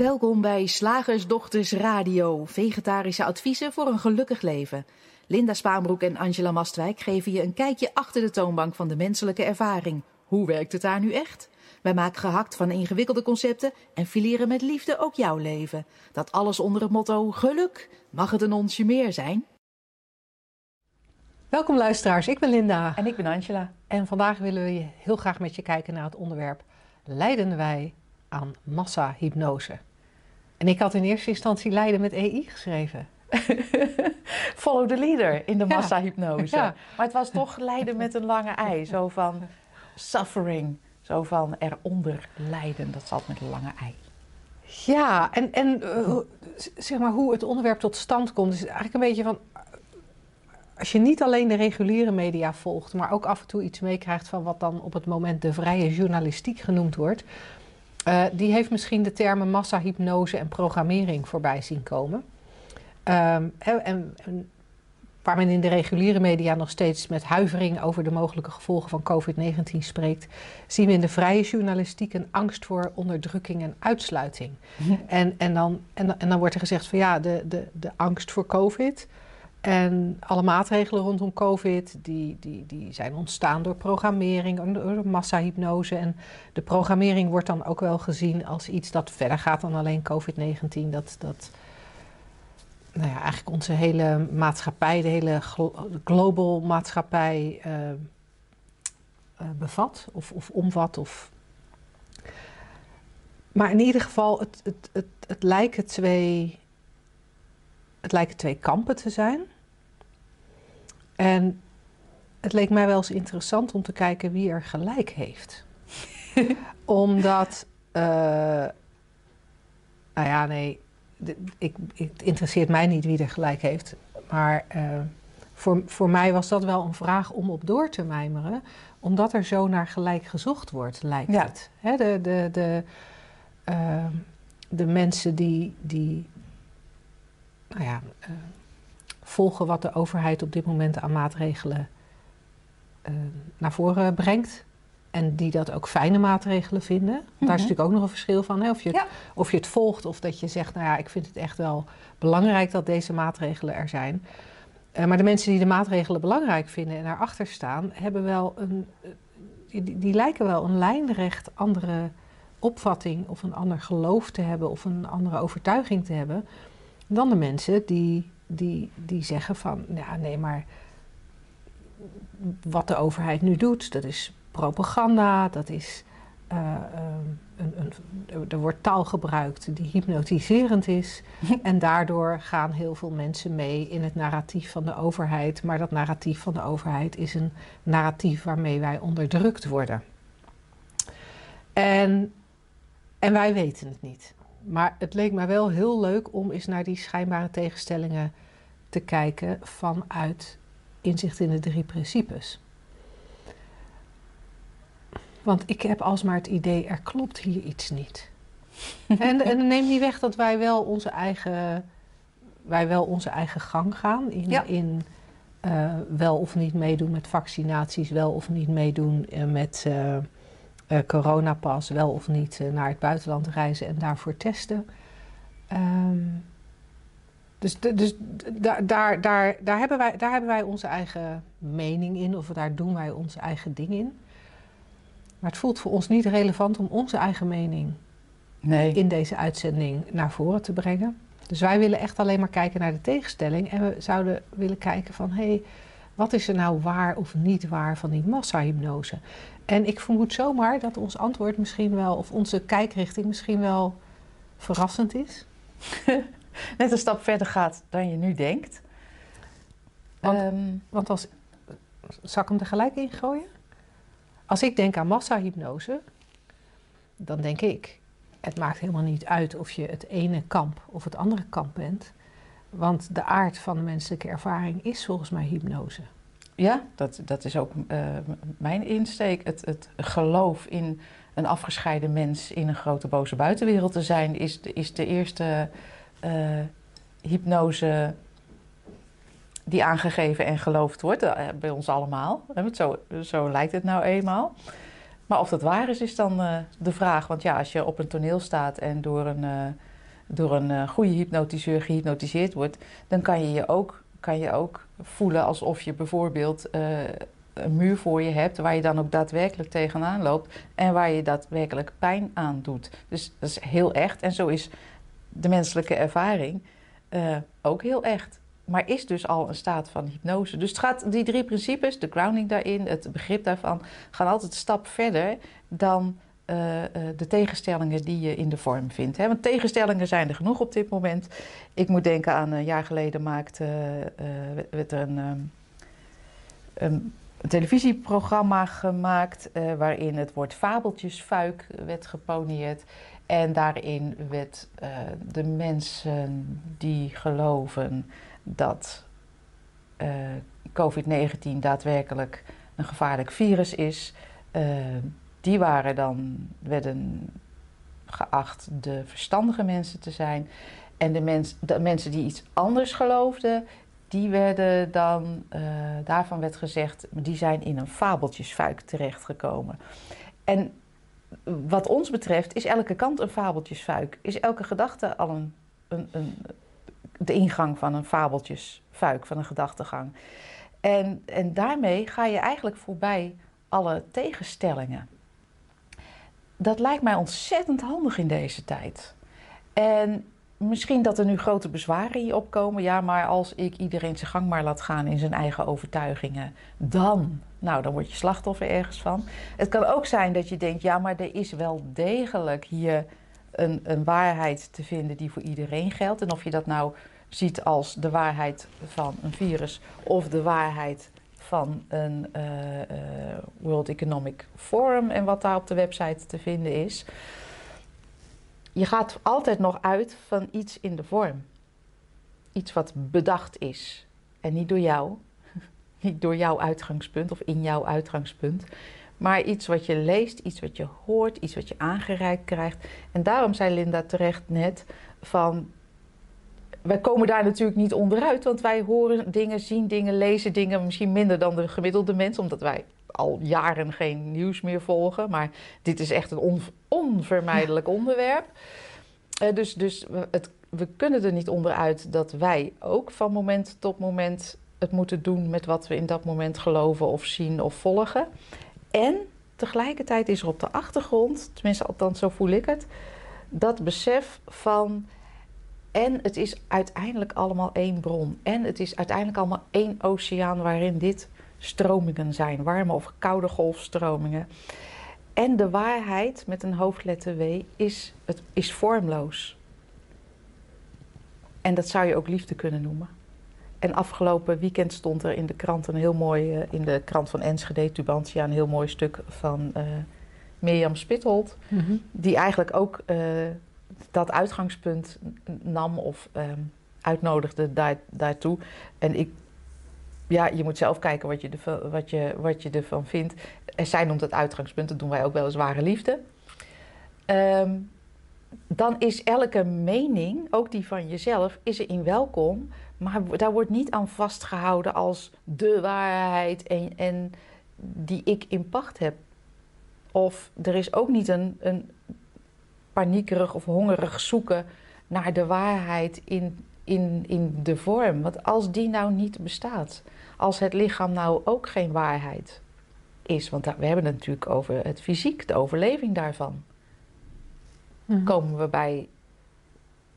Welkom bij Slagersdochters Radio, vegetarische adviezen voor een gelukkig leven. Linda Spaanbroek en Angela Mastwijk geven je een kijkje achter de toonbank van de menselijke ervaring. Hoe werkt het daar nu echt? Wij maken gehakt van ingewikkelde concepten en fileren met liefde ook jouw leven. Dat alles onder het motto geluk. Mag het een onsje meer zijn? Welkom luisteraars, ik ben Linda. En ik ben Angela. En vandaag willen we heel graag met je kijken naar het onderwerp Lijden wij aan massahypnose? En ik had in eerste instantie lijden met EI geschreven. Follow the leader in de massahypnose. Ja. Maar het was toch lijden met een lange ei. Zo van suffering. Zo van eronder lijden. Dat zat met een lange ei. Ja, en, en eh, zeg maar hoe het onderwerp tot stand komt, is eigenlijk een beetje van. Als je niet alleen de reguliere media volgt, maar ook af en toe iets meekrijgt van wat dan op het moment de vrije journalistiek genoemd wordt, eh, die heeft misschien de termen massahypnose en programmering voorbij zien komen. Ehm, en, en, waar men in de reguliere media nog steeds met huivering over de mogelijke gevolgen van COVID-19 spreekt, zien we in de vrije journalistiek een angst voor onderdrukking en uitsluiting. En, en, dan, en, dan- en dan wordt er gezegd van ja, de, de, de angst voor COVID en alle maatregelen rondom COVID, die, die, die zijn ontstaan door programmering, door massahypnose. En de programmering wordt dan ook wel gezien als iets dat verder gaat dan alleen COVID-19. Dat, dat nou ja, eigenlijk onze hele maatschappij, de hele glo- global maatschappij eh, eh, bevat of, of omvat. Of... Maar in ieder geval, het, het, het, het, lijken twee, het lijken twee kampen te zijn. En het leek mij wel eens interessant om te kijken wie er gelijk heeft. Omdat, eh, nou ja, nee, de- ik, het interesseert mij niet wie er gelijk heeft. Maar eh, voor, voor mij was dat wel een vraag om op door te mijmeren. Omdat er zo naar gelijk gezocht wordt, lijkt Ja. het. Hè, de, de, de, eh, de mensen die, die nou ja, eh, volgen wat de overheid op dit moment aan maatregelen eh, naar voren brengt. En die dat ook fijne maatregelen vinden. Daar is Mhm. natuurlijk ook nog een verschil van. Hè? Of, je het, Ja. of je het volgt of dat je zegt, nou ja, ik vind het echt wel belangrijk dat deze maatregelen er zijn. Eh, maar de mensen die de maatregelen belangrijk vinden en daarachter staan, hebben wel een, die, die lijken wel een lijnrecht andere opvatting of een ander geloof te hebben of een andere overtuiging te hebben dan de mensen die, die, die zeggen van, ja nee, maar wat de overheid nu doet, dat is propaganda, dat is, eh, ehm, een, een, er- er wordt taal gebruikt die hypnotiserend is. en daardoor gaan heel veel mensen mee in het narratief van de overheid. Maar dat narratief van de overheid is een narratief waarmee wij onderdrukt worden. En, en wij weten het niet. Maar het leek mij wel heel leuk om eens naar die schijnbare tegenstellingen te kijken vanuit inzicht in de drie principes. Want ik heb alsmaar het idee, er klopt hier iets niet. en, en neem niet weg dat wij wel onze eigen, wij wel onze eigen gang gaan in, Ja. in eh, wel of niet meedoen met vaccinaties, wel of niet meedoen eh, met eh, eh, coronapas, wel of niet eh, naar het buitenland reizen en daarvoor testen. Ehm, dus dus daar, daar, daar, daar, hebben wij, daar hebben wij onze eigen mening in, of daar doen wij onze eigen ding in. Maar het voelt voor ons niet relevant om onze eigen mening Nee. in deze uitzending naar voren te brengen. Dus wij willen echt alleen maar kijken naar de tegenstelling. En we zouden willen kijken van, hé, hey, wat is er nou waar of niet waar van die massahypnose? En ik vermoed zomaar dat ons antwoord misschien wel, of onze kijkrichting misschien wel verrassend is. Net een stap verder gaat dan je nu denkt. Want- Ehm, Want als, zal ik hem er gelijk in gooien? Als ik denk aan massahypnose, dan denk ik, het maakt helemaal niet uit of je het ene kamp of het andere kamp bent. Want de aard van de menselijke ervaring is volgens mij hypnose. Ja, dat, dat is ook eh, mijn insteek. Het, het geloof in een afgescheiden mens in een grote boze buitenwereld te zijn, is de, is de eerste eh, hypnose die aangegeven en geloofd wordt. eh, bij ons allemaal. Zo, zo lijkt het nou eenmaal. Maar of dat waar is, is dan de vraag. Want ja, als je op een toneel staat en door een, door een goede hypnotiseur gehypnotiseerd wordt, dan kan je je ook, kan je ook voelen alsof je bijvoorbeeld uh, een muur voor je hebt waar je dan ook daadwerkelijk tegenaan loopt en waar je daadwerkelijk pijn aan doet. Dus dat is heel echt en zo is de menselijke ervaring uh, ook heel echt. Maar is dus al een staat van hypnose. Dus het gaat, die drie principes, de grounding daarin, het begrip daarvan, gaan altijd een stap verder dan uh, uh, de tegenstellingen die je in de vorm vindt. Hè? Want tegenstellingen zijn er genoeg op dit moment. Ik moet denken aan een jaar geleden maakte werd er een, een televisieprogramma gemaakt waarin het woord fabeltjesfuik werd geponeerd. En daarin werd de mensen die geloven dat uh, COVID-19 daadwerkelijk een gevaarlijk virus is, die waren dan, werden geacht de verstandige mensen te zijn. En de, mens, de mensen die iets anders geloofden, die werden dan, uh, daarvan werd gezegd, die zijn in een fabeltjesfuik terechtgekomen. En wat ons betreft is elke kant een fabeltjesfuik. Is elke gedachte al een, een, een, de ingang van een fabeltjesfuik, van een gedachtegang. En, en daarmee ga je eigenlijk voorbij alle tegenstellingen. Dat lijkt mij ontzettend handig in deze tijd. En Misschien dat er nu grote bezwaren hier opkomen. Ja, maar als ik iedereen zijn gang maar laat gaan in zijn eigen overtuigingen, dan, nou, dan word je slachtoffer ergens van. Het kan ook zijn dat je denkt, ja, maar er is wel degelijk hier een, een waarheid te vinden die voor iedereen geldt. En of je dat nou ziet als de waarheid van een virus of de waarheid van een uh, uh, World Economic Forum en wat daar op de website te vinden is je gaat altijd nog uit van iets in de vorm. Iets wat bedacht is. En niet door jou. Niet door jouw uitgangspunt of in jouw uitgangspunt. Maar iets wat je leest, iets wat je hoort, iets wat je aangereikt krijgt. En daarom zei Linda terecht net van. Wij komen daar natuurlijk niet onderuit, want wij horen dingen, zien dingen, lezen dingen misschien minder dan de gemiddelde mens, omdat wij al jaren geen nieuws meer volgen. Maar dit is echt een on, onvermijdelijk onderwerp. Uh, dus dus het, we kunnen er niet onderuit dat wij ook van moment tot moment het moeten doen met wat we in dat moment geloven of zien of volgen. En tegelijkertijd is er op de achtergrond, tenminste althans zo voel ik het, dat besef van. En het is uiteindelijk allemaal één bron. En het is uiteindelijk allemaal één oceaan waarin dit stromingen zijn, warme of koude golfstromingen. En de waarheid met een hoofdletter W is, het is vormloos. En dat zou je ook liefde kunnen noemen. En afgelopen weekend stond er in de krant een heel mooi, uh, in de krant van Enschede, Tubantia, een heel mooi stuk van uh, Mirjam Spithold. Mm -hmm. Die eigenlijk ook uh, dat uitgangspunt nam of um, uitnodigde daar, daartoe. En ik ja, je moet zelf kijken wat je, ervan, wat, je, wat je ervan vindt. En zij noemt het uitgangspunt, dat doen wij ook wel eens ware liefde. Um, dan is elke mening, ook die van jezelf, is erin welkom. Maar daar wordt niet aan vastgehouden als de waarheid en, en die ik in pacht heb. Of er is ook niet een, een paniekerig of hongerig zoeken naar de waarheid in, in, in de vorm. Want als die nou niet bestaat, als het lichaam nou ook geen waarheid is, want we hebben het natuurlijk over het fysiek, de overleving daarvan, mm. komen we bij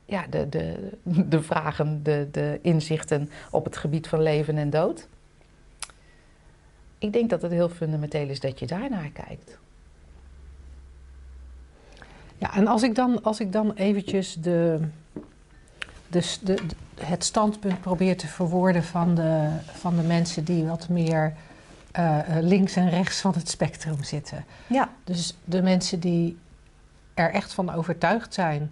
ja, de, de, de vragen, de, de inzichten op het gebied van leven en dood. Ik denk dat het heel fundamenteel is dat je daarnaar kijkt. Ja, en als ik dan, als ik dan eventjes de, dus de, het standpunt probeert te verwoorden van de, van de mensen die wat meer uh, links en rechts van het spectrum zitten. Ja. Dus de mensen die er echt van overtuigd zijn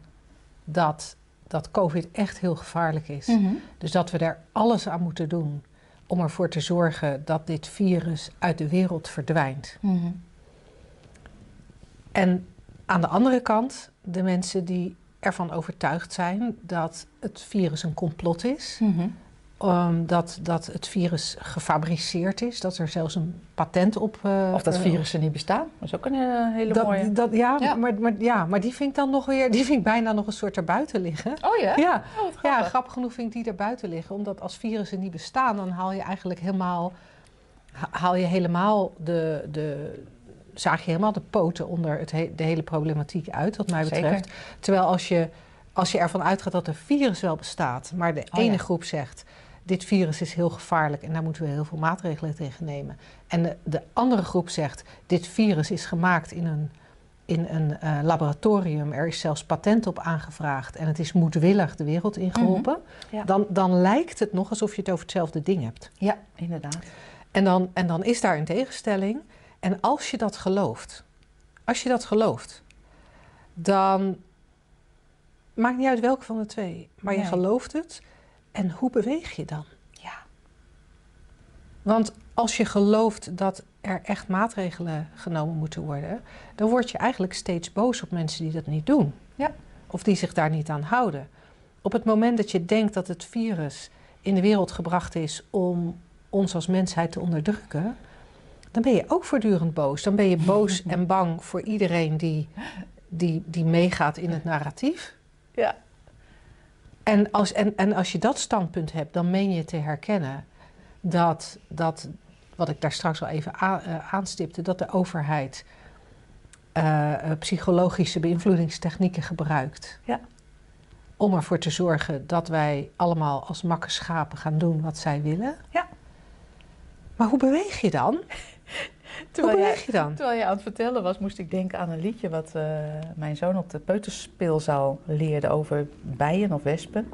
dat, dat COVID echt heel gevaarlijk is. Mm -hmm. Dus dat we er alles aan moeten doen om ervoor te zorgen dat dit virus uit de wereld verdwijnt. Mm -hmm. En aan de andere kant de mensen die ervan overtuigd zijn dat het virus een complot is. Mm -hmm. ehm, dat, dat het virus gefabriceerd is, dat er zelfs een patent op. eh, Of dat eh, virussen niet bestaan. Dat is ook een eh, hele dat, mooie. dat, ja, Ja. Maar, maar, ja, maar die vind ik dan nog weer, die vind ik bijna nog een soort erbuiten liggen. Oh ja? Ja, Oh, wat ja, grappig. grappig genoeg vind ik die erbuiten liggen. Omdat als virussen niet bestaan, dan haal je eigenlijk helemaal, ha- haal je helemaal de, de, zaag je helemaal de poten onder het he- de hele problematiek uit, wat mij Zeker. betreft. Terwijl als je, als je ervan uitgaat dat een virus wel bestaat, maar de Oh, ene ja. groep zegt, dit virus is heel gevaarlijk en daar moeten we heel veel maatregelen tegen nemen. En de, de andere groep zegt, dit virus is gemaakt in een, in een eh, laboratorium, er is zelfs patent op aangevraagd en het is moedwillig de wereld ingeholpen. Mhm. Ja. Dan, dan lijkt het nog alsof je het over hetzelfde ding hebt. Ja, inderdaad. En dan, en dan is daar een tegenstelling. En als je dat gelooft, als je dat gelooft, dan maakt niet uit welke van de twee, maar je gelooft het. En hoe beweeg je dan? Ja. Want als je gelooft dat er echt maatregelen genomen moeten worden, dan word je eigenlijk steeds boos op mensen die dat niet doen. Ja. Of die zich daar niet aan houden. Op het moment dat je denkt dat het virus in de wereld gebracht is om ons als mensheid te onderdrukken, dan ben je ook voortdurend boos. Dan ben je boos en bang voor iedereen die, die, die meegaat in het narratief. Ja. En als, en, en als je dat standpunt hebt, dan meen je te herkennen dat, dat wat ik daar straks al even eh, aanstipte, dat de overheid eh, eh, psychologische beïnvloedingstechnieken gebruikt. Ja. Om ervoor te zorgen dat wij allemaal als makke schapen gaan doen wat zij willen. Ja. Maar hoe beweeg je dan? Terwijl hoe beweeg je dan? terwijl je aan het vertellen was, moest ik denken aan een liedje wat eh, mijn zoon op de peuterspeelzaal leerde over bijen of wespen.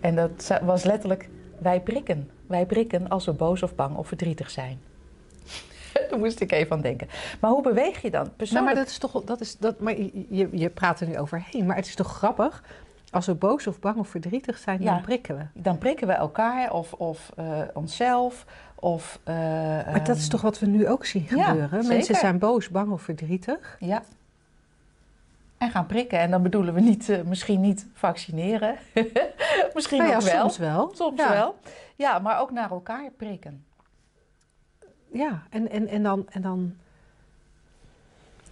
En dat was letterlijk, wij prikken. Wij prikken als we boos of bang of verdrietig zijn. Daar moest ik even aan denken. Maar hoe beweeg je dan? Nou, maar dat is toch, dat is, dat, maar je, je, praat er nu overheen. Maar het is toch grappig? Als we boos of bang of verdrietig zijn, Ja. dan prikken we. Dan prikken we elkaar of, of eh, onszelf. Of, eh, Maar dat is ehm, toch wat we nu ook zien gebeuren? Mensen zijn boos, bang of verdrietig. Ja. En gaan prikken. En dan bedoelen we niet, eh, misschien niet vaccineren. misschien Nou ja, ook wel. soms wel. Soms ja. wel. Ja, maar ook naar elkaar prikken. Ja, en, en, en dan... En dan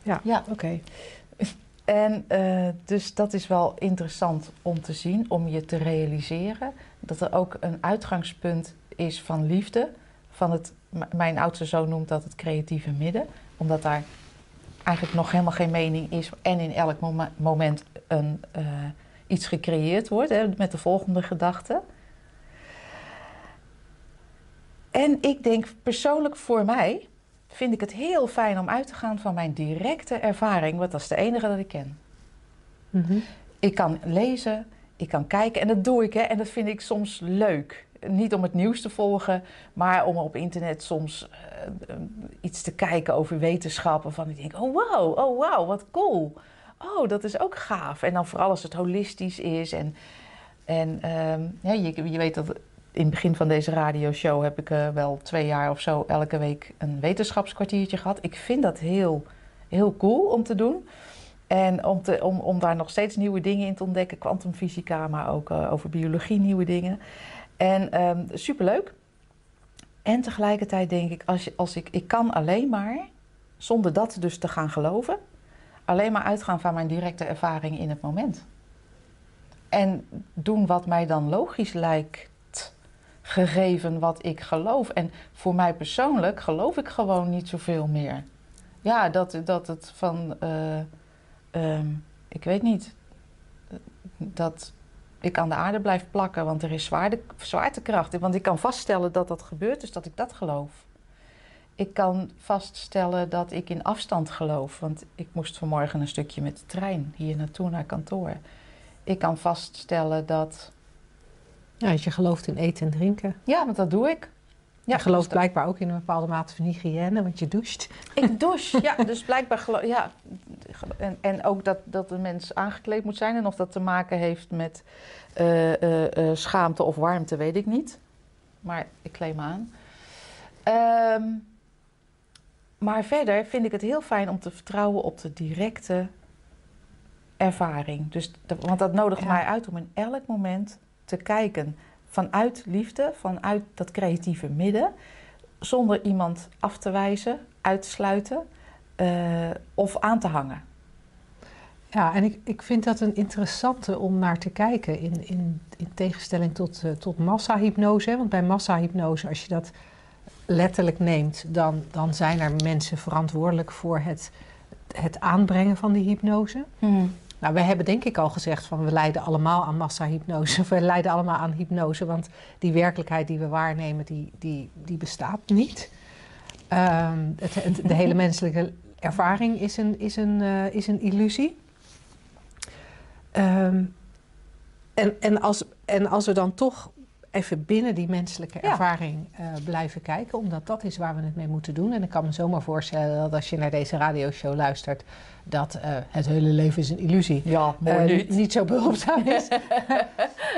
ja, Ja. oké. En eh, dus dat is wel interessant om te zien, om je te realiseren dat er ook een uitgangspunt is van liefde. Van het, mijn oudste zoon noemt dat het creatieve midden, omdat daar eigenlijk nog helemaal geen mening is en in elk mom- moment een, eh, iets gecreëerd wordt hè, met de volgende gedachte. En ik denk persoonlijk voor mij vind ik het heel fijn om uit te gaan van mijn directe ervaring, want dat is de enige dat ik ken. Mhm. Ik kan lezen, ik kan kijken en dat doe ik hè, en dat vind ik soms leuk. Niet om het nieuws te volgen, maar om op internet soms eh, eh, iets te kijken over wetenschappen. Van ik denk, oh wow, oh wow, wat cool. Oh, dat is ook gaaf. En dan vooral als het holistisch is. En, en ehm, je, je weet dat in het begin van deze radioshow heb ik eh, wel twee jaar of zo elke week een wetenschapskwartiertje gehad. Ik vind dat heel, heel cool om te doen. En om, te, om, om daar nog steeds nieuwe dingen in te ontdekken, kwantumfysica, maar ook over biologie nieuwe dingen. En ehm superleuk. En tegelijkertijd denk ik, als, als ik, ik kan alleen maar, zonder dat dus te gaan geloven, alleen maar uitgaan van mijn directe ervaring in het moment. En doen wat mij dan logisch lijkt, gegeven wat ik geloof. En voor mij persoonlijk geloof ik gewoon niet zoveel meer. Ja, dat, dat het van, eh, ehm, ik weet niet, dat ik aan de aarde blijf plakken, want er is zwaarte, zwaartekracht. Want ik kan vaststellen dat dat gebeurt, dus dat ik dat geloof. Ik kan vaststellen dat ik in afstand geloof, want ik moest vanmorgen een stukje met de trein hier naartoe naar kantoor. Ik kan vaststellen dat. Ja, dat je gelooft in eten en drinken. Ja, want dat doe ik. Ja, je gelooft dus blijkbaar ook in een bepaalde mate van hygiëne, want je doucht. Ik douche, ja. Dus blijkbaar geloof ja. En, en ook dat, dat de mens aangekleed moet zijn. En of dat te maken heeft met eh, eh, eh, schaamte of warmte, weet ik niet. Maar ik kleed me aan. Ehm, maar verder vind ik het heel fijn om te vertrouwen op de directe ervaring. Dus want dat nodigt Ja. mij uit om in elk moment te kijken. Vanuit liefde, vanuit dat creatieve midden, zonder iemand af te wijzen, uit te sluiten uh, of aan te hangen. Ja, en ik, ik vind dat een interessante om naar te kijken in, in, in tegenstelling tot, uh, tot massahypnose. Want bij massahypnose, als je dat letterlijk neemt, dan, dan zijn er mensen verantwoordelijk voor het, het aanbrengen van die hypnose. Hmm. Nou, we hebben denk ik al gezegd van we lijden allemaal aan massahypnose. We lijden allemaal aan hypnose, want die werkelijkheid die we waarnemen, die, die, die bestaat niet. Ehm, het, de hele menselijke ervaring is een, is een, uh, is een illusie. Um, en, en, als, en als we dan toch even binnen die menselijke ervaring uh, blijven kijken, omdat dat is waar we het mee moeten doen. En ik kan me zomaar voorstellen dat als je naar deze radioshow luistert, dat uh, het hele leven is een illusie. Ja, uh, niet zo behulpzaam is.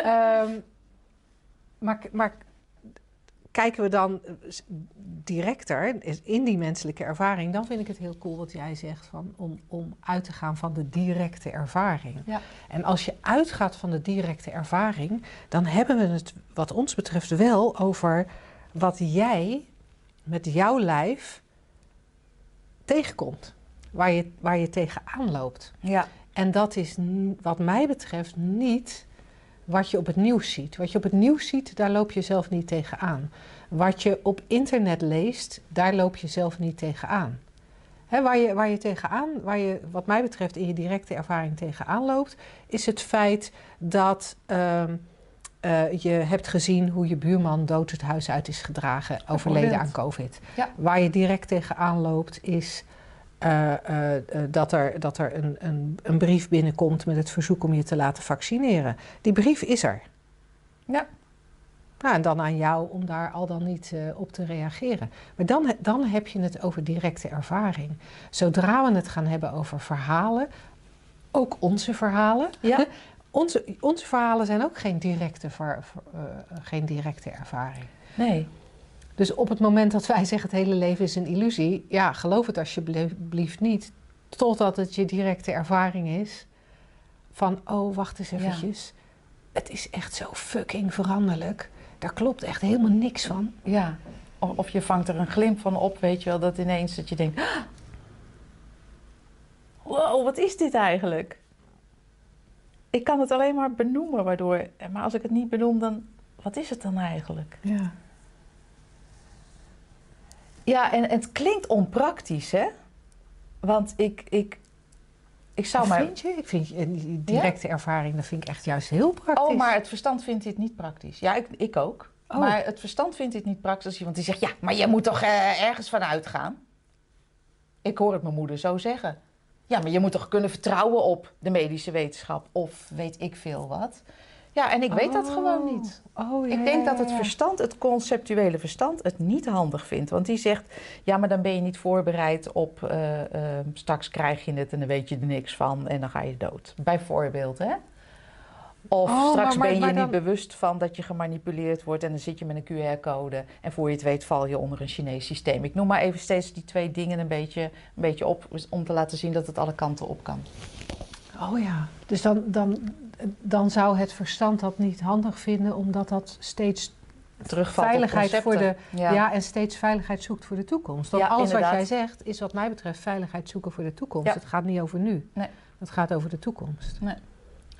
um, maar, maar kijken we dan directer in die menselijke ervaring, dan vind ik het heel cool wat jij zegt van om, om uit te gaan van de directe ervaring. Ja. En als je uitgaat van de directe ervaring, dan hebben we het wat ons betreft wel over wat jij met jouw lijf tegenkomt. Waar je, waar je tegenaan loopt. Ja. En dat is wat mij betreft niet wat je op het nieuws ziet. Wat je op het nieuws ziet, daar loop je zelf niet tegenaan. Wat je op internet leest, daar loop je zelf niet tegenaan. He, waar, je, waar je tegenaan, waar je wat mij betreft in je directe ervaring tegenaan loopt, is het feit dat uh, uh, je hebt gezien hoe je buurman dood het huis uit is gedragen, overleden aan COVID. Ja. Waar je direct tegenaan loopt is uh, uh, dat er, dat er een, een, een, brief binnenkomt met het verzoek om je te laten vaccineren. Die brief is er. Ja. Nou, en dan aan jou om daar al dan niet op te reageren. Maar dan, dan heb je het over directe ervaring. Zodra we het gaan hebben over verhalen, ook onze verhalen. Ja. onze, onze verhalen zijn ook geen directe, ver, geen directe ervaring. Nee. Dus op het moment dat wij zeggen het hele leven is een illusie, ja, geloof het alsjeblieft niet. Totdat het je directe ervaring is van, oh, wacht eens eventjes. Het is echt zo fucking veranderlijk. Daar klopt echt helemaal niks van. Ja, of je vangt er een glimp van op, weet je wel, dat ineens dat je denkt, ah, wow, wat is dit eigenlijk? Ik kan het alleen maar benoemen, waardoor, maar als ik het niet benoem, dan, wat is het dan eigenlijk? Ja. Ja, en, het klinkt onpraktisch, hè? Want ik, ik, ik zou maar... Vind je? Ik vind die directe ervaring, dat vind ik echt juist heel praktisch. Oh, maar het verstand vindt dit niet praktisch. Ja, ik, ik ook. Oh. Maar het verstand vindt dit niet praktisch. Want die zegt, ja, maar je moet toch uh, ergens van uitgaan? Ik hoor het mijn moeder zo zeggen. Ja, maar je moet toch kunnen vertrouwen op de medische wetenschap of weet ik veel wat. Ja, en ik weet dat gewoon niet. Oh, oh ja, ik denk dat het verstand, het conceptuele verstand, het niet handig vindt. Want die zegt, ja, maar dan ben je niet voorbereid op... Uh, uh, straks krijg je het en dan weet je er niks van en dan ga je dood. Bijvoorbeeld, hè? Of oh, straks ben je niet bewust van dat je gemanipuleerd wordt... en dan zit je met een QR-code... en voor je het weet val je onder een Chinees systeem. Ik noem maar even steeds die twee dingen een beetje, een beetje op... om te laten zien dat het alle kanten op kan. Oh ja, dus dan, dan dan zou het verstand dat niet handig vinden, omdat dat steeds Terugvalt veiligheid voor de ja. en steeds veiligheid zoekt voor de toekomst. Want alles wat jij zegt is wat mij betreft veiligheid zoeken voor de toekomst. Het gaat niet over nu. Nee. Het gaat over de toekomst. Nee.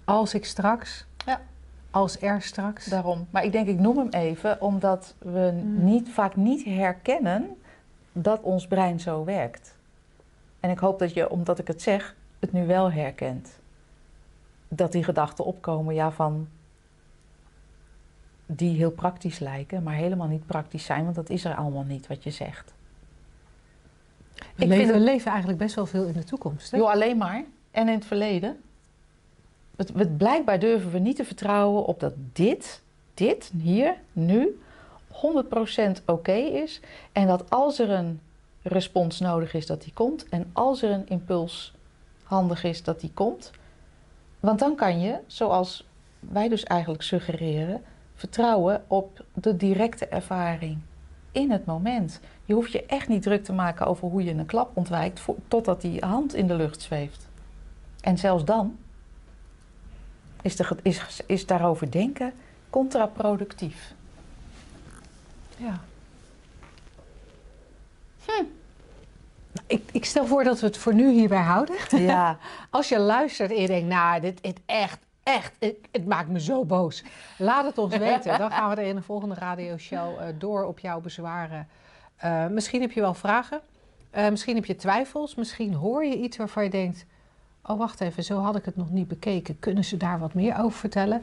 Als ik straks, ja. als er straks. Daarom. Maar ik denk, ik noem hem even, omdat we mm. niet, vaak niet herkennen dat ons brein zo werkt. En ik hoop dat je, omdat ik het zeg, het nu wel herkent dat die gedachten opkomen, ja, van die heel praktisch lijken, maar helemaal niet praktisch zijn, want dat is er allemaal niet wat je zegt. We, leven, we leven eigenlijk best wel veel in de toekomst. Hè? Jo, alleen maar. En in het verleden. Het, het, blijkbaar durven we niet te vertrouwen op dat dit, dit, hier, nu, 100% oké is. En dat als er een respons nodig is, dat die komt. En als er een impuls handig is, dat die komt. Want dan kan je, zoals wij dus eigenlijk suggereren, vertrouwen op de directe ervaring in het moment. Je hoeft je echt niet druk te maken over hoe je een klap ontwijkt totdat die hand in de lucht zweeft. En zelfs dan is, de, is, is daarover denken contraproductief. Ja. Hm. Ik, ik stel voor dat we het voor nu hierbij houden. Ja. Als je luistert en je denkt, nou, dit is echt, echt, het, het maakt me zo boos. Laat het ons weten. Dan gaan we er in de volgende radioshow uh, door op jouw bezwaren. Uh, misschien heb je wel vragen. Uh, misschien heb je twijfels. Misschien hoor je iets waarvan je denkt... oh, wacht even, zo had ik het nog niet bekeken. Kunnen ze daar wat meer over vertellen?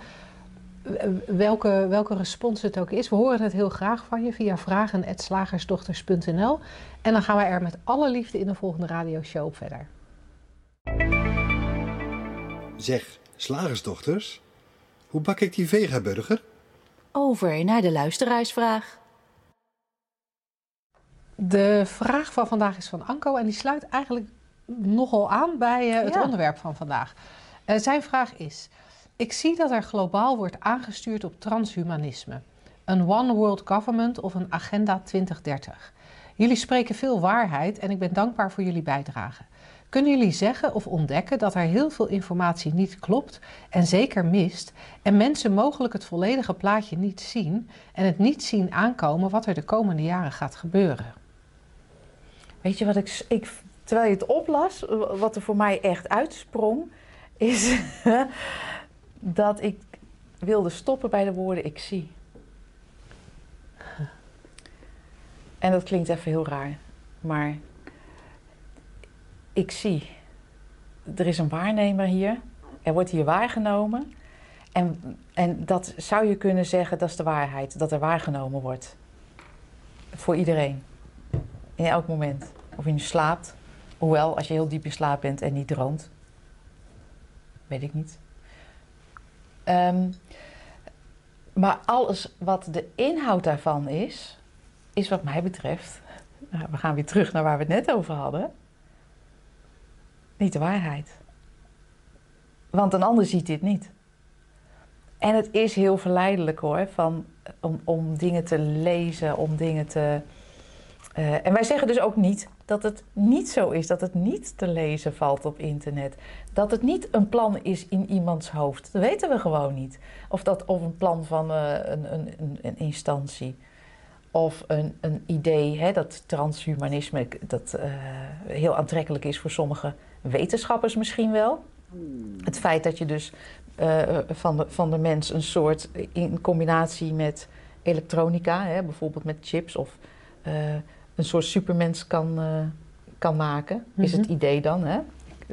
Welke, welke respons het ook is. We horen het heel graag van je via vragen.slagersdochters.nl. En dan gaan we er met alle liefde in de volgende radioshow op verder. Zeg, slagersdochters, hoe bak ik die vegaburger? Over naar de luisteraarsvraag. De vraag van vandaag is van Anko en die sluit eigenlijk nogal aan bij uh, het ja. onderwerp van vandaag. Uh, zijn vraag is: ik zie dat er globaal wordt aangestuurd op transhumanisme. Een One World Government of een Agenda 2030. Jullie spreken veel waarheid en ik ben dankbaar voor jullie bijdrage. Kunnen jullie zeggen of ontdekken dat er heel veel informatie niet klopt en zeker mist en mensen mogelijk het volledige plaatje niet zien en het niet zien aankomen wat er de komende jaren gaat gebeuren? Weet je wat ik, ik terwijl je het oplas, wat er voor mij echt uitsprong, is dat ik wilde stoppen bij de woorden ik zie. En dat klinkt even heel raar, maar ik zie. Er is een waarnemer hier, er wordt hier waargenomen. En, en dat zou je kunnen zeggen, dat is de waarheid, dat er waargenomen wordt. Voor iedereen. In elk moment. Of je nu slaapt, hoewel als je heel diep in slaap bent en niet droomt. Weet ik niet. Um, maar alles wat de inhoud daarvan is, is wat mij betreft, nou, we gaan weer terug naar waar we het net over hadden, niet de waarheid. Want een ander ziet dit niet. En het is heel verleidelijk hoor, van, om, om dingen te lezen, om dingen te. Uh, en wij zeggen dus ook niet dat het niet zo is, dat het niet te lezen valt op internet. Dat het niet een plan is in iemands hoofd. Dat weten we gewoon niet. Of, dat, of een plan van uh, een, een, een, instantie. Of een, een idee hè, dat transhumanisme dat, uh, heel aantrekkelijk is voor sommige wetenschappers misschien wel. Het feit dat je dus van, de, van de mens een soort in combinatie met elektronica, hè, bijvoorbeeld met chips of een soort supermens kan, uh, kan maken, is het mhm. idee dan. Hè?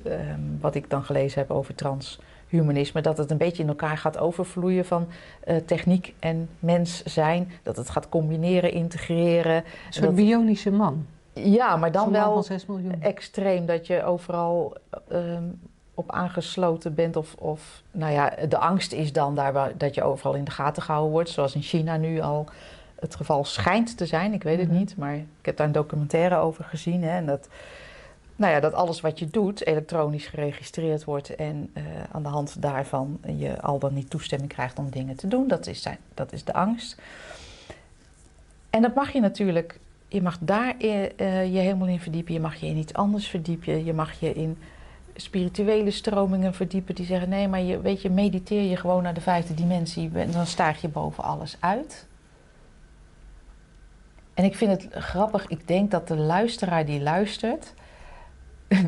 Um, wat ik dan gelezen heb over transhumanisme, dat het een beetje in elkaar gaat overvloeien van uh, techniek en mens zijn. Dat het gaat combineren, integreren. Een soort dat... bionische man. Ja, maar dan wel extreem dat je overal um, op aangesloten bent. Of, of, nou ja, de angst is dan daar waar, dat je overal in de gaten gehouden wordt. Zoals in China nu al het geval schijnt te zijn. Ik weet het mhm. niet, maar ik heb daar een documentaire over gezien. Hè, en dat, nou ja, dat alles wat je doet elektronisch geregistreerd wordt en uh, aan de hand daarvan je al dan niet toestemming krijgt om dingen te doen. Dat is, zijn, dat is de angst. En dat mag je natuurlijk, je mag daar uh, je helemaal in verdiepen. Je mag je in iets anders verdiepen. Je mag je in spirituele stromingen verdiepen die zeggen: nee, maar je, weet je, mediteer je gewoon naar de vijfde dimensie en dan staag je boven alles uit. En ik vind het grappig, ik denk dat de luisteraar die luistert,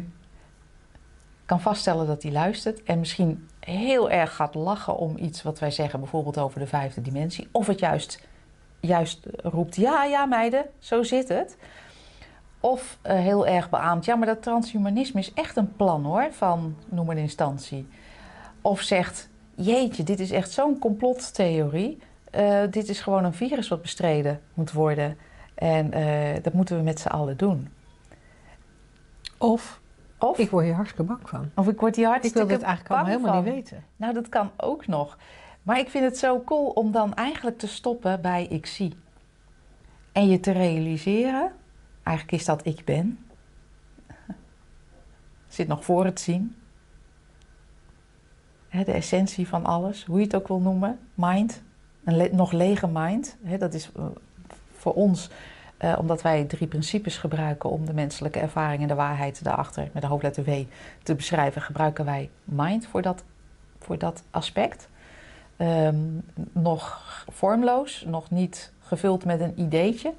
kan vaststellen dat hij luistert en misschien heel erg gaat lachen om iets wat wij zeggen, bijvoorbeeld over de vijfde dimensie, of het juist, juist roept: ja, ja, meiden, zo zit het. Of uh, heel erg beaamt: ja, maar dat transhumanisme is echt een plan hoor, van noem een instantie. Of zegt: jeetje, dit is echt zo'n complottheorie. Uh, dit is gewoon een virus wat bestreden moet worden. En uh, dat moeten we met z'n allen doen. Of, of, ik word hier hartstikke bang van. Of ik word hier hartstikke Ik wil het eigenlijk allemaal helemaal niet weten. Nou, dat kan ook nog. Maar ik vind het zo cool om dan eigenlijk te stoppen bij ik zie. En je te realiseren, eigenlijk is dat ik ben. Zit nog voor het zien. de essentie van alles, hoe je het ook wil noemen. Mind, een nog lege mind. dat is eh, ons, uh, omdat wij drie principes gebruiken om de menselijke ervaring en de waarheid daarachter met de hoofdletter W te beschrijven, gebruiken wij mind voor dat, voor dat aspect. ehm, nog vormloos, nog niet gevuld met een ideetje.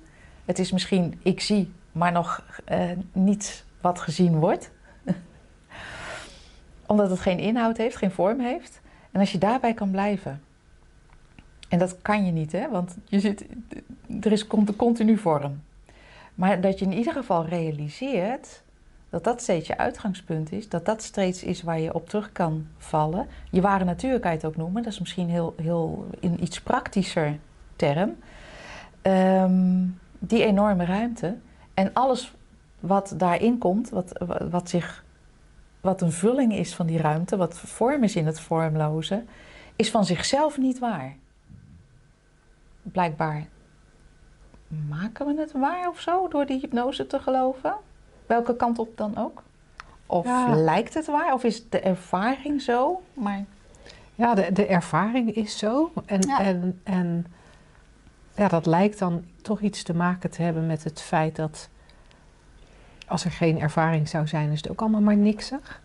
Het is misschien ik zie, maar nog uh, niet wat gezien wordt. Omdat het geen inhoud heeft, geen vorm heeft. En als je daarbij kan blijven. En dat kan je niet, hè? want je zit, er is continu vorm. Maar dat je in ieder geval realiseert dat dat steeds je uitgangspunt is. Dat dat steeds is waar je op terug kan vallen. Je ware natuur kan je het ook noemen. Dat is misschien heel, heel in iets praktischer term. Ehm, die enorme ruimte. En alles wat daarin komt, wat, wat, zich, wat een vulling is van die ruimte, wat vorm is in het vormloze, is van zichzelf niet waar. Blijkbaar maken we het waar of zo door die hypnose te geloven? Welke kant op dan ook? Of lijkt het waar? Of is de ervaring zo? Maar... Ja, de, de ervaring is zo. En, en, en ja, dat lijkt dan toch iets te maken te hebben met het feit dat als er geen ervaring zou zijn, is het ook allemaal maar niksig.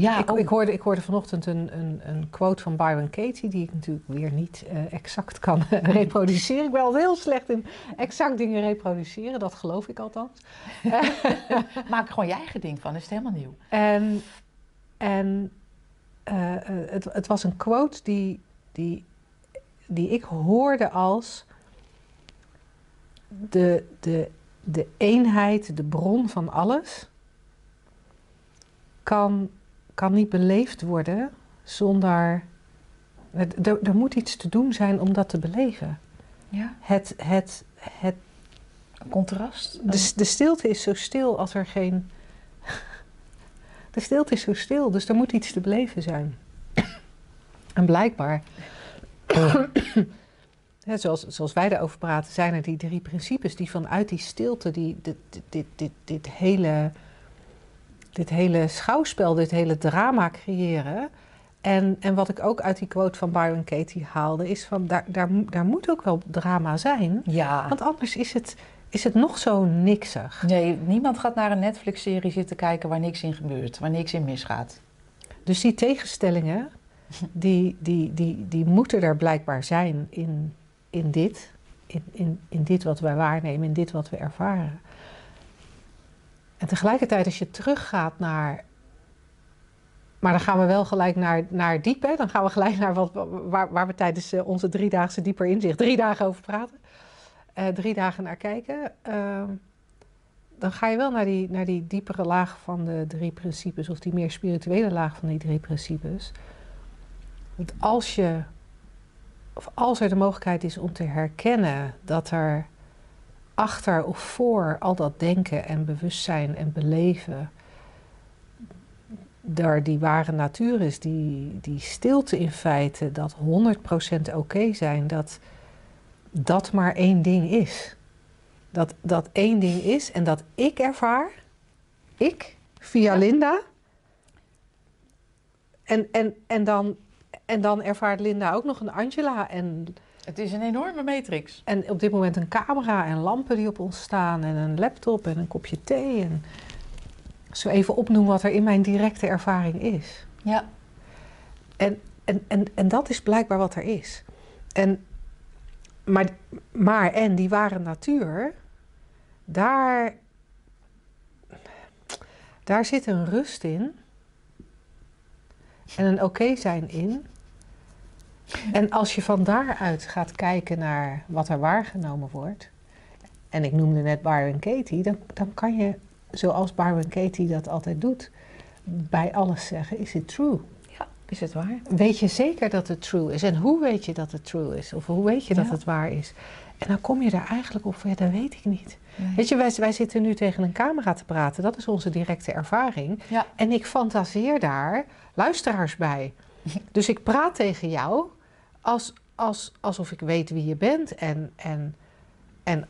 Ja, ik, ik, hoorde, ik hoorde vanochtend een, een, een, quote van Byron Katie, die ik natuurlijk weer niet uh, exact kan reproduceren. Ik ben al heel slecht in exact dingen reproduceren, dat geloof ik althans. Maak er gewoon je eigen ding van, is het helemaal nieuw. En, en uh, het, het, was een quote die, die, die ik hoorde als de, de, de eenheid, de bron van alles, kan kan niet beleefd worden zonder. Er, er moet iets te doen zijn om dat te beleven. Ja. Het, het, het contrast. De, de stilte is zo stil als er geen. De stilte is zo stil, dus er moet iets te beleven zijn. En blijkbaar, zoals, zoals wij erover praten, zijn er die drie principes die vanuit die stilte, die, dit, dit, dit, dit hele dit hele schouwspel, dit hele drama creëren. En, en wat ik ook uit die quote van Byron Katie haalde, is van daar, daar, daar moet ook wel drama zijn. Ja. Want anders is het, is het nog zo niksig. Nee, niemand gaat naar een Netflix-serie zitten kijken waar niks in gebeurt, waar niks in misgaat. Dus die tegenstellingen, die, die, die, die moeten er blijkbaar zijn in, in dit. In, in, in dit wat wij waarnemen, in dit wat we ervaren. En tegelijkertijd, als je teruggaat naar. Maar dan gaan we wel gelijk naar, naar diep. Dan gaan we gelijk naar wat, waar, waar we tijdens eh, onze driedaagse dieper inzicht drie dagen over praten. Uh, drie dagen naar kijken. Uh, dan ga je wel naar die, naar die diepere laag van de drie principes. Of die meer spirituele laag van die drie principes. Want als je. Of als er de mogelijkheid is om te herkennen dat er achter of voor al dat denken en bewustzijn en beleven, daar die ware natuur is, die, die stilte in feite, dat 100% oké zijn, dat dat maar één ding is. Dat dat één ding is en dat ik ervaar, ik, via Linda, en, en, en, dan, en dan ervaart Linda ook nog een Angela en het is een enorme matrix. En op dit moment een camera en lampen die op ons staan en een laptop en een kopje thee. En zo even opnoemen wat er in mijn directe ervaring is. Ja. En, en, en, en dat is blijkbaar wat er is. En, maar, maar en die ware natuur, daar, daar zit een rust in en een oké zijn in en als je van daaruit gaat kijken naar wat er waargenomen wordt, en ik noemde net Byron Katie, dan, dan kan je, zoals Byron Katie dat altijd doet, bij alles zeggen: Is it true? Ja, is het waar? Weet je zeker dat het true is? En hoe weet je dat het true is? Of hoe weet je dat het waar is? En dan kom je daar eigenlijk op, ja, dat weet ik niet. Weet je, wij, wij, zitten nu tegen een camera te praten, dat is onze directe ervaring. Ja. En ik fantaseer daar luisteraars bij. Dus ik praat tegen jou als, als, alsof ik weet wie je bent. En, en, en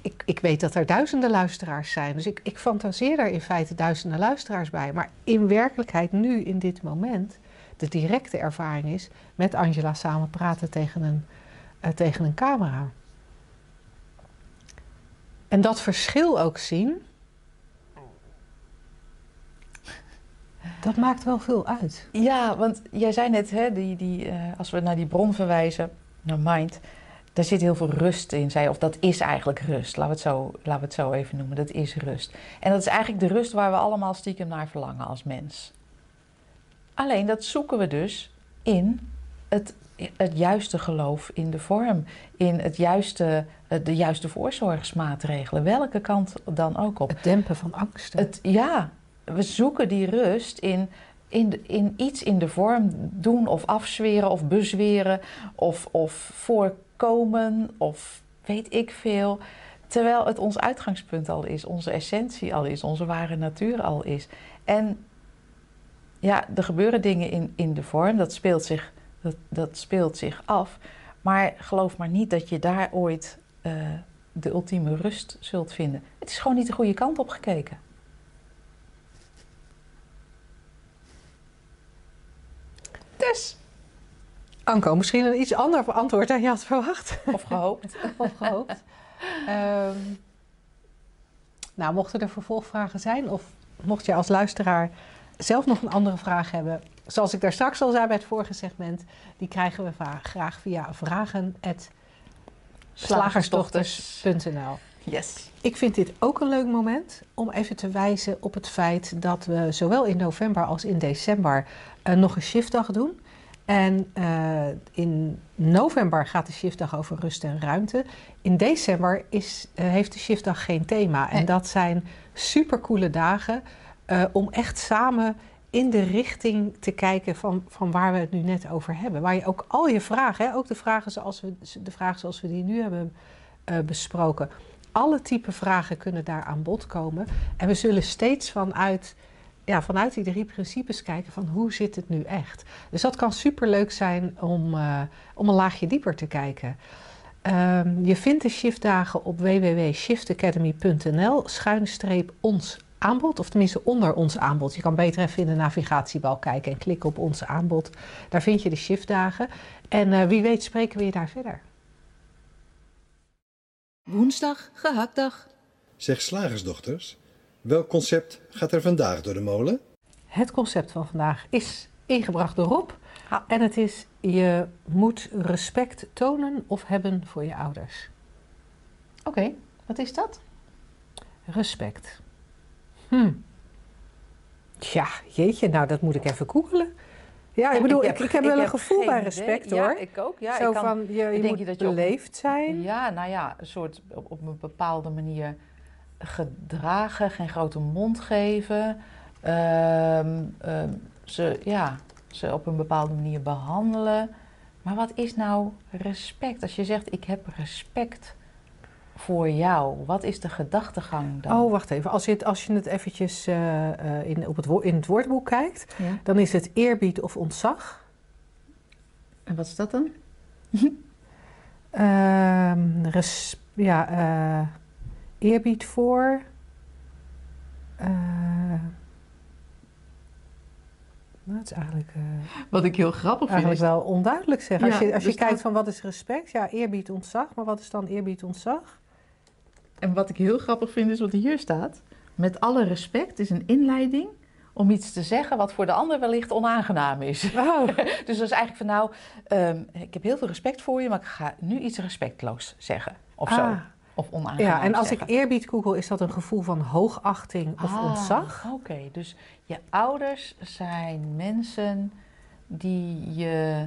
ik, ik weet dat er duizenden luisteraars zijn. Dus ik, ik fantaseer daar in feite duizenden luisteraars bij. Maar in werkelijkheid, nu in dit moment, de directe ervaring is met Angela samen praten tegen een, uh, tegen een camera. En dat verschil ook zien. Dat maakt wel veel uit. Ja, want jij zei net, hè, die, die, uh, als we naar die bron verwijzen, naar mind, daar zit heel veel rust in. Zei, of dat is eigenlijk rust. Laten we, het zo, laten we het zo even noemen. Dat is rust. En dat is eigenlijk de rust waar we allemaal stiekem naar verlangen als mens. Alleen dat zoeken we dus in het, het juiste geloof in de vorm. In het juiste, de juiste voorzorgsmaatregelen. Welke kant dan ook op. Het dempen van angsten. Het, ja, we zoeken die rust in, in, in iets in de vorm doen of afzweren of bezweren of, of voorkomen of weet ik veel. Terwijl het ons uitgangspunt al is, onze essentie al is, onze ware natuur al is. En ja, er gebeuren dingen in, in de vorm, dat speelt, zich, dat, dat speelt zich af. Maar geloof maar niet dat je daar ooit uh, de ultieme rust zult vinden. Het is gewoon niet de goede kant op gekeken. Dus. Anko, misschien een iets ander antwoord dan je had verwacht. Of gehoopt. of gehoopt. um, nou, mochten er vervolgvragen zijn, of mocht je als luisteraar zelf nog een andere vraag hebben, zoals ik daar straks al zei bij het vorige segment, die krijgen we graag via vragen.slagersdochters.nl. Yes. Ik vind dit ook een leuk moment om even te wijzen op het feit dat we zowel in november als in december uh, nog een shiftdag doen. En uh, in november gaat de shiftdag over rust en ruimte. In december is, uh, heeft de shiftdag geen thema. En dat zijn supercoole dagen om echt samen in de richting te kijken van, van waar we het nu net over hebben. Waar je ook al je vragen, hè, ook de vragen zoals we, de vragen zoals we die nu hebben besproken alle type vragen kunnen daar aan bod komen. En we zullen steeds vanuit, ja, vanuit die drie principes kijken van hoe zit het nu echt. Dus dat kan superleuk zijn om, uh, om een laagje dieper te kijken. Um, je vindt de shiftdagen op www.shiftacademy.nl schuinstreep ons aanbod, of tenminste onder ons aanbod. Je kan beter even in de navigatiebalk kijken en klikken op ons aanbod. Daar vind je de shiftdagen. En uh, wie weet spreken we je daar verder. Woensdag, gehaktdag. Zeg slagersdochters, welk concept gaat er vandaag door de molen? Het concept van vandaag is ingebracht door Rob. En het is, je moet respect tonen of hebben voor je ouders. Oké, okay, wat is dat? Respect. Hm. Tja, jeetje, nou dat moet ik even googelen. Ja, ik bedoel, ik, heb, ik, ik heb wel een gevoel bij respect idee. hoor. Ja, ik ook. Ja, Zo ik kan, van, je, je moet je dat je beleefd zijn. Ja, nou ja, een soort op, op, een bepaalde manier gedragen, geen grote mond geven. Um, um, ze, ja, ze op een bepaalde manier behandelen. Maar wat is nou respect? Als je zegt, ik heb respect voor jou? Wat is de gedachtegang dan? Oh, wacht even. Als je het, als je het eventjes uh, uh, in, op het, in het woordenboek kijkt, ja. dan is het eerbied of ontzag. En wat is dat dan? uh, res, ja, uh, eerbied voor. Nou, het is eigenlijk. wat ik heel grappig vind. Eigenlijk wel onduidelijk zeggen. Ja, als je, als je kijkt van wat is respect, ja, eerbied, ontzag. Maar wat is dan eerbied, ontzag? En wat ik heel grappig vind is wat hier staat. Met alle respect is een inleiding om iets te zeggen wat voor de ander wellicht onaangenaam is. Oh. dus dat is eigenlijk van nou, um, ik heb heel veel respect voor je, maar ik ga nu iets respectloos zeggen of ah. zo. Of onaangenaam Ja, en als zeggen. ik eerbied google, is dat een gevoel van hoogachting of ah, ontzag? Oké, okay. dus je ouders zijn mensen die je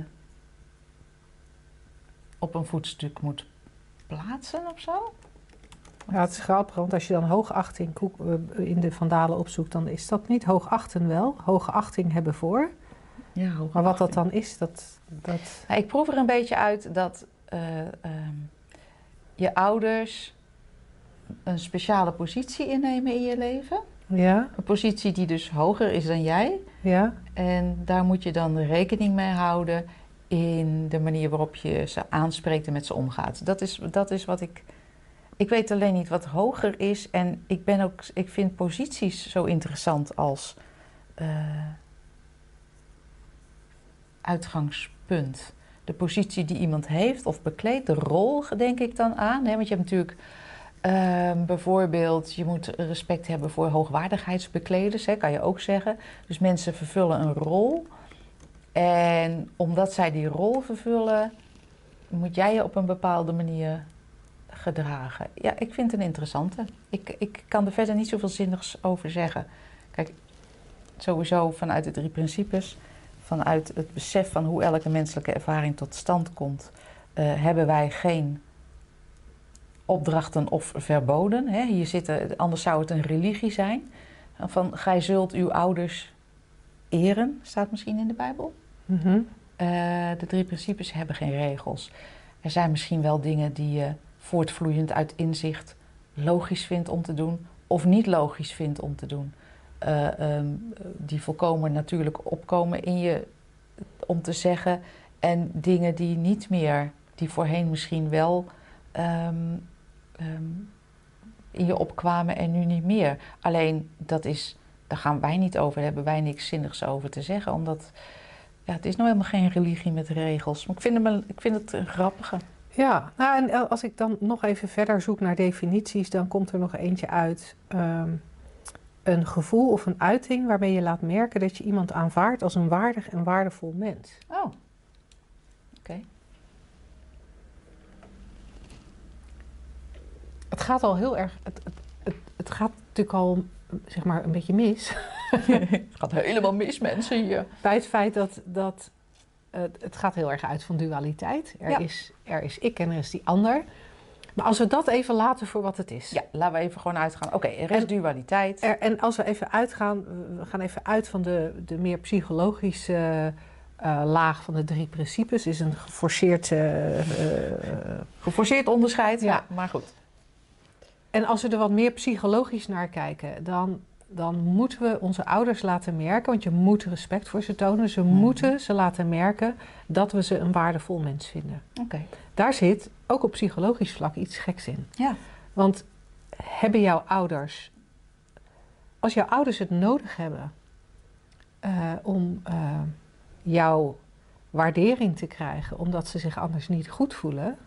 op een voetstuk moet plaatsen of zo? Ja, het is grappig, want als je dan hoogachting in de vandalen opzoekt, dan is dat niet hoogachten wel. Hoogachting hebben voor. Ja, maar wat dat dan is, dat... dat... Ja, ik proef er een beetje uit dat uh, um, je ouders een speciale positie innemen in je leven. Ja. Een positie die dus hoger is dan jij. Ja. En daar moet je dan rekening mee houden in de manier waarop je ze aanspreekt en met ze omgaat. Dat is, dat is wat ik ik weet alleen niet wat hoger is. En ik, ben ook, ik vind posities zo interessant als uh, uitgangspunt. De positie die iemand heeft of bekleedt, de rol denk ik dan aan. Hè? Want je hebt natuurlijk Ehm, bijvoorbeeld, je moet respect hebben voor hoogwaardigheidsbekleders, hè, kan je ook zeggen. Dus mensen vervullen een rol. En omdat zij die rol vervullen, moet jij je op een bepaalde manier gedragen. Ja, ik vind het een interessante. Ik, ik kan er verder niet zoveel zinnigs over zeggen. Kijk, sowieso vanuit de drie principes, vanuit het besef van hoe elke menselijke ervaring tot stand komt, uh, hebben wij geen opdrachten of verboden. Hè. Hier zitten, anders zou het een religie zijn. Van gij zult uw ouders eren, staat misschien in de Bijbel. Mm -hmm. uh, de drie principes hebben geen regels. Er zijn misschien wel dingen die je voortvloeiend uit inzicht logisch vindt om te doen, of niet logisch vindt om te doen. Uh, um, die volkomen natuurlijk opkomen in je om te zeggen. En dingen die niet meer, die voorheen misschien wel um, um, in je opkwamen en nu niet meer. Alleen dat is, daar gaan wij niet over, daar hebben wij niks zinnigs over te zeggen. Omdat ja, het is nou helemaal geen religie met regels. Maar ik vind, hem, ik vind het een grappige. Ja, nou en als ik dan nog even verder zoek naar definities, dan komt er nog eentje uit. Um, een gevoel of een uiting waarmee je laat merken dat je iemand aanvaardt als een waardig en waardevol mens. Oh, oké. Okay. Het gaat al heel erg. Het, het, het, het, gaat natuurlijk al zeg maar een beetje mis. het gaat helemaal mis, mensen hier. Bij het feit dat, dat het gaat heel erg uit van dualiteit. Er, Ja. is, er is ik en er is die ander. Maar als we dat even laten voor wat het is. Ja, laten we even gewoon uitgaan. Oké, er is En- dualiteit. Er- en als we even uitgaan, we gaan even uit van de, de meer psychologische eh, laag van de drie principes. Is een geforceerd. eh, eh, Geforceerd onderscheid, ja. Ja. maar goed. en als we er wat meer psychologisch naar kijken, dan, dan moeten we onze ouders laten merken, want je moet respect voor ze tonen. Ze Mhm. moeten ze laten merken dat we ze een waardevol mens vinden. Oké. Daar zit ook op psychologisch vlak iets geks in. Ja. Want hebben jouw ouders, als jouw ouders het nodig hebben eh, om eh, jouw waardering te krijgen, omdat ze zich anders niet goed voelen,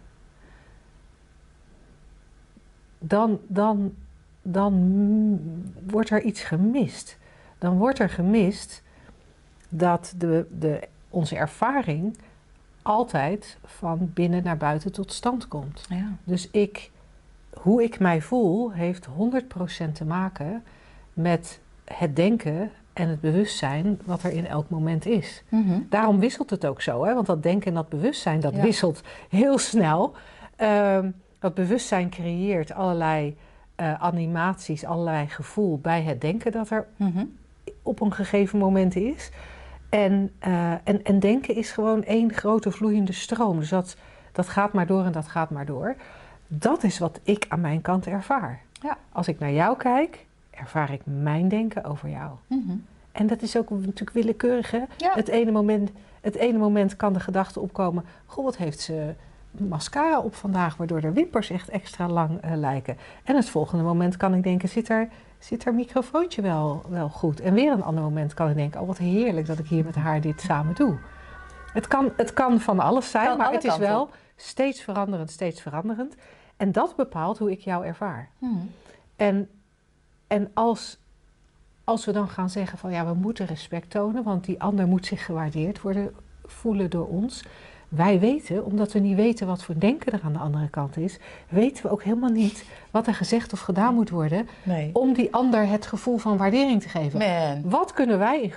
dan, dan, dan wordt er iets gemist. Dan wordt er gemist dat de, de, onze ervaring altijd van binnen naar buiten tot stand komt. Ja. Dus ik, hoe ik mij voel, heeft 100% te maken met het denken en het bewustzijn wat er in elk moment is. Mhm. Daarom wisselt het ook zo, hè? want dat denken en dat bewustzijn, dat Ja. wisselt heel snel. Ehm, dat bewustzijn creëert allerlei eh, animaties, allerlei gevoel bij het denken dat er Mhm. op een gegeven moment is. En, eh, en, en denken is gewoon één grote vloeiende stroom. Dus dat, dat gaat maar door en dat gaat maar door. Dat is wat ik aan mijn kant ervaar. Ja. Als ik naar jou kijk, ervaar ik mijn denken over jou. Mhm. En dat is ook natuurlijk willekeurig. Hè? Ja. Het, ene moment, het ene moment kan de gedachte opkomen: Goh, wat heeft ze mascara op vandaag, waardoor de wimpers echt extra lang eh, lijken. En het volgende moment kan ik denken: zit er, zit er microfoontje wel, wel goed? En weer een ander moment kan ik denken: oh, wat heerlijk dat ik hier met haar dit samen doe. Het kan, het kan van alles zijn, maar het is kanten wel steeds veranderend, steeds veranderend. En dat bepaalt hoe ik jou ervaar. Mhm. En, en als, als we dan gaan zeggen van ja, we moeten respect tonen, want die ander moet zich gewaardeerd worden, voelen door ons. Wij weten, omdat we niet weten wat voor denken er aan de andere kant is, weten we ook helemaal niet wat er gezegd of gedaan moet worden Nee. om die ander het gevoel van waardering te geven. Man. Wat kunnen wij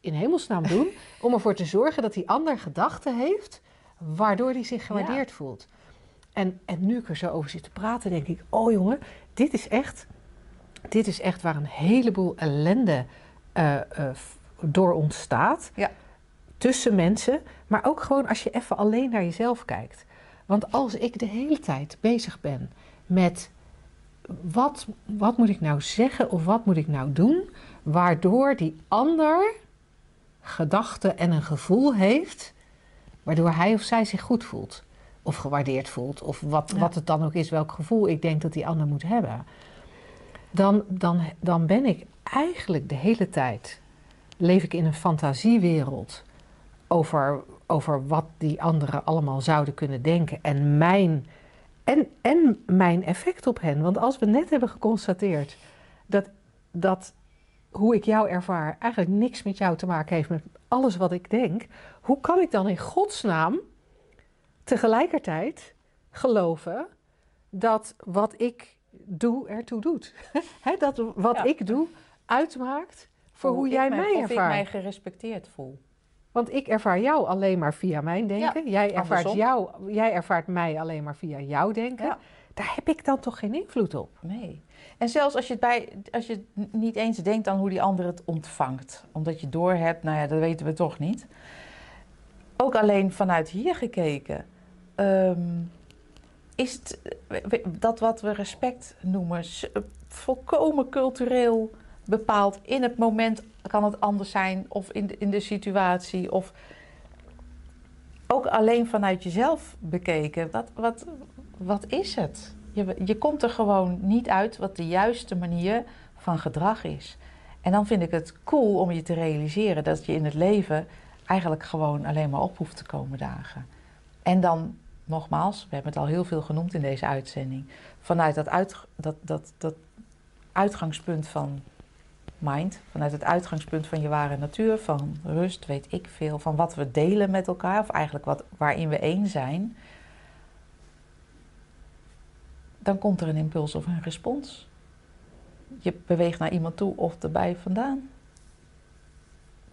in, hemelsnaam doen om ervoor te zorgen dat die ander gedachten heeft waardoor hij zich gewaardeerd voelt? En, en nu ik er zo over zit te praten, denk ik: oh jongen, dit is echt, dit is echt waar een heleboel ellende eh, eh, door ontstaat. Ja. Tussen mensen, maar ook gewoon als je even alleen naar jezelf kijkt. Want als ik de hele tijd bezig ben met wat, wat moet ik nou zeggen of wat moet ik nou doen, waardoor die ander gedachten en een gevoel heeft, waardoor hij of zij zich goed voelt. Of gewaardeerd voelt, of wat, Ja. wat het dan ook is, welk gevoel ik denk dat die ander moet hebben. Dan, dan, dan ben ik eigenlijk de hele tijd, leef ik in een fantasiewereld over, over wat die anderen allemaal zouden kunnen denken. En mijn En, en mijn effect op hen. Want als we net hebben geconstateerd dat, dat hoe ik jou ervaar eigenlijk niks met jou te maken heeft met alles wat ik denk, hoe kan ik dan in godsnaam tegelijkertijd geloven dat wat ik doe ertoe doet? Dat wat Ja. ik doe uitmaakt voor hoe, jij mij- mij Of ik ervaart. mij gerespecteerd voel. Want ik ervaar jou alleen maar via mijn denken. jij, ervaart andersom. jou, jij ervaart mij alleen maar via jouw denken. Ja. Daar heb ik dan toch geen invloed op? Nee. En zelfs als je, het bij, als je het niet eens denkt aan hoe die ander het ontvangt. Omdat je doorhebt, nou ja, dat weten we toch niet. Ook alleen vanuit hier gekeken. ehm, is het dat wat we respect noemen volkomen cultureel bepaald. In het moment kan het anders zijn of in de, in de situatie. Of ook alleen vanuit jezelf bekeken. Wat, wat, wat is het? Je, je komt er gewoon niet uit wat de juiste manier van gedrag is. En dan vind ik het cool om je te realiseren dat je in het leven eigenlijk gewoon alleen maar op hoeft te komen dagen. En dan, nogmaals, we hebben het al heel veel genoemd in deze uitzending, vanuit dat, uit, dat, dat, dat uitgangspunt van mind, vanuit het uitgangspunt van je ware natuur, van rust, weet ik veel, van wat we delen met elkaar, of eigenlijk wat, waarin we één zijn, dan komt er een impuls of een respons. Je beweegt naar iemand toe of erbij vandaan.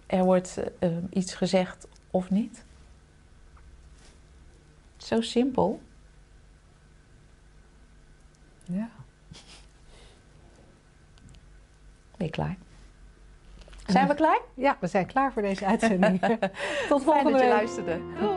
Er wordt eh, iets gezegd of niet. Zo simpel. Ja. Ben je klaar? Zijn we klaar? Ja, we zijn klaar voor deze uitzending. Tot Fijn volgende dat je week. luisterde. Doei!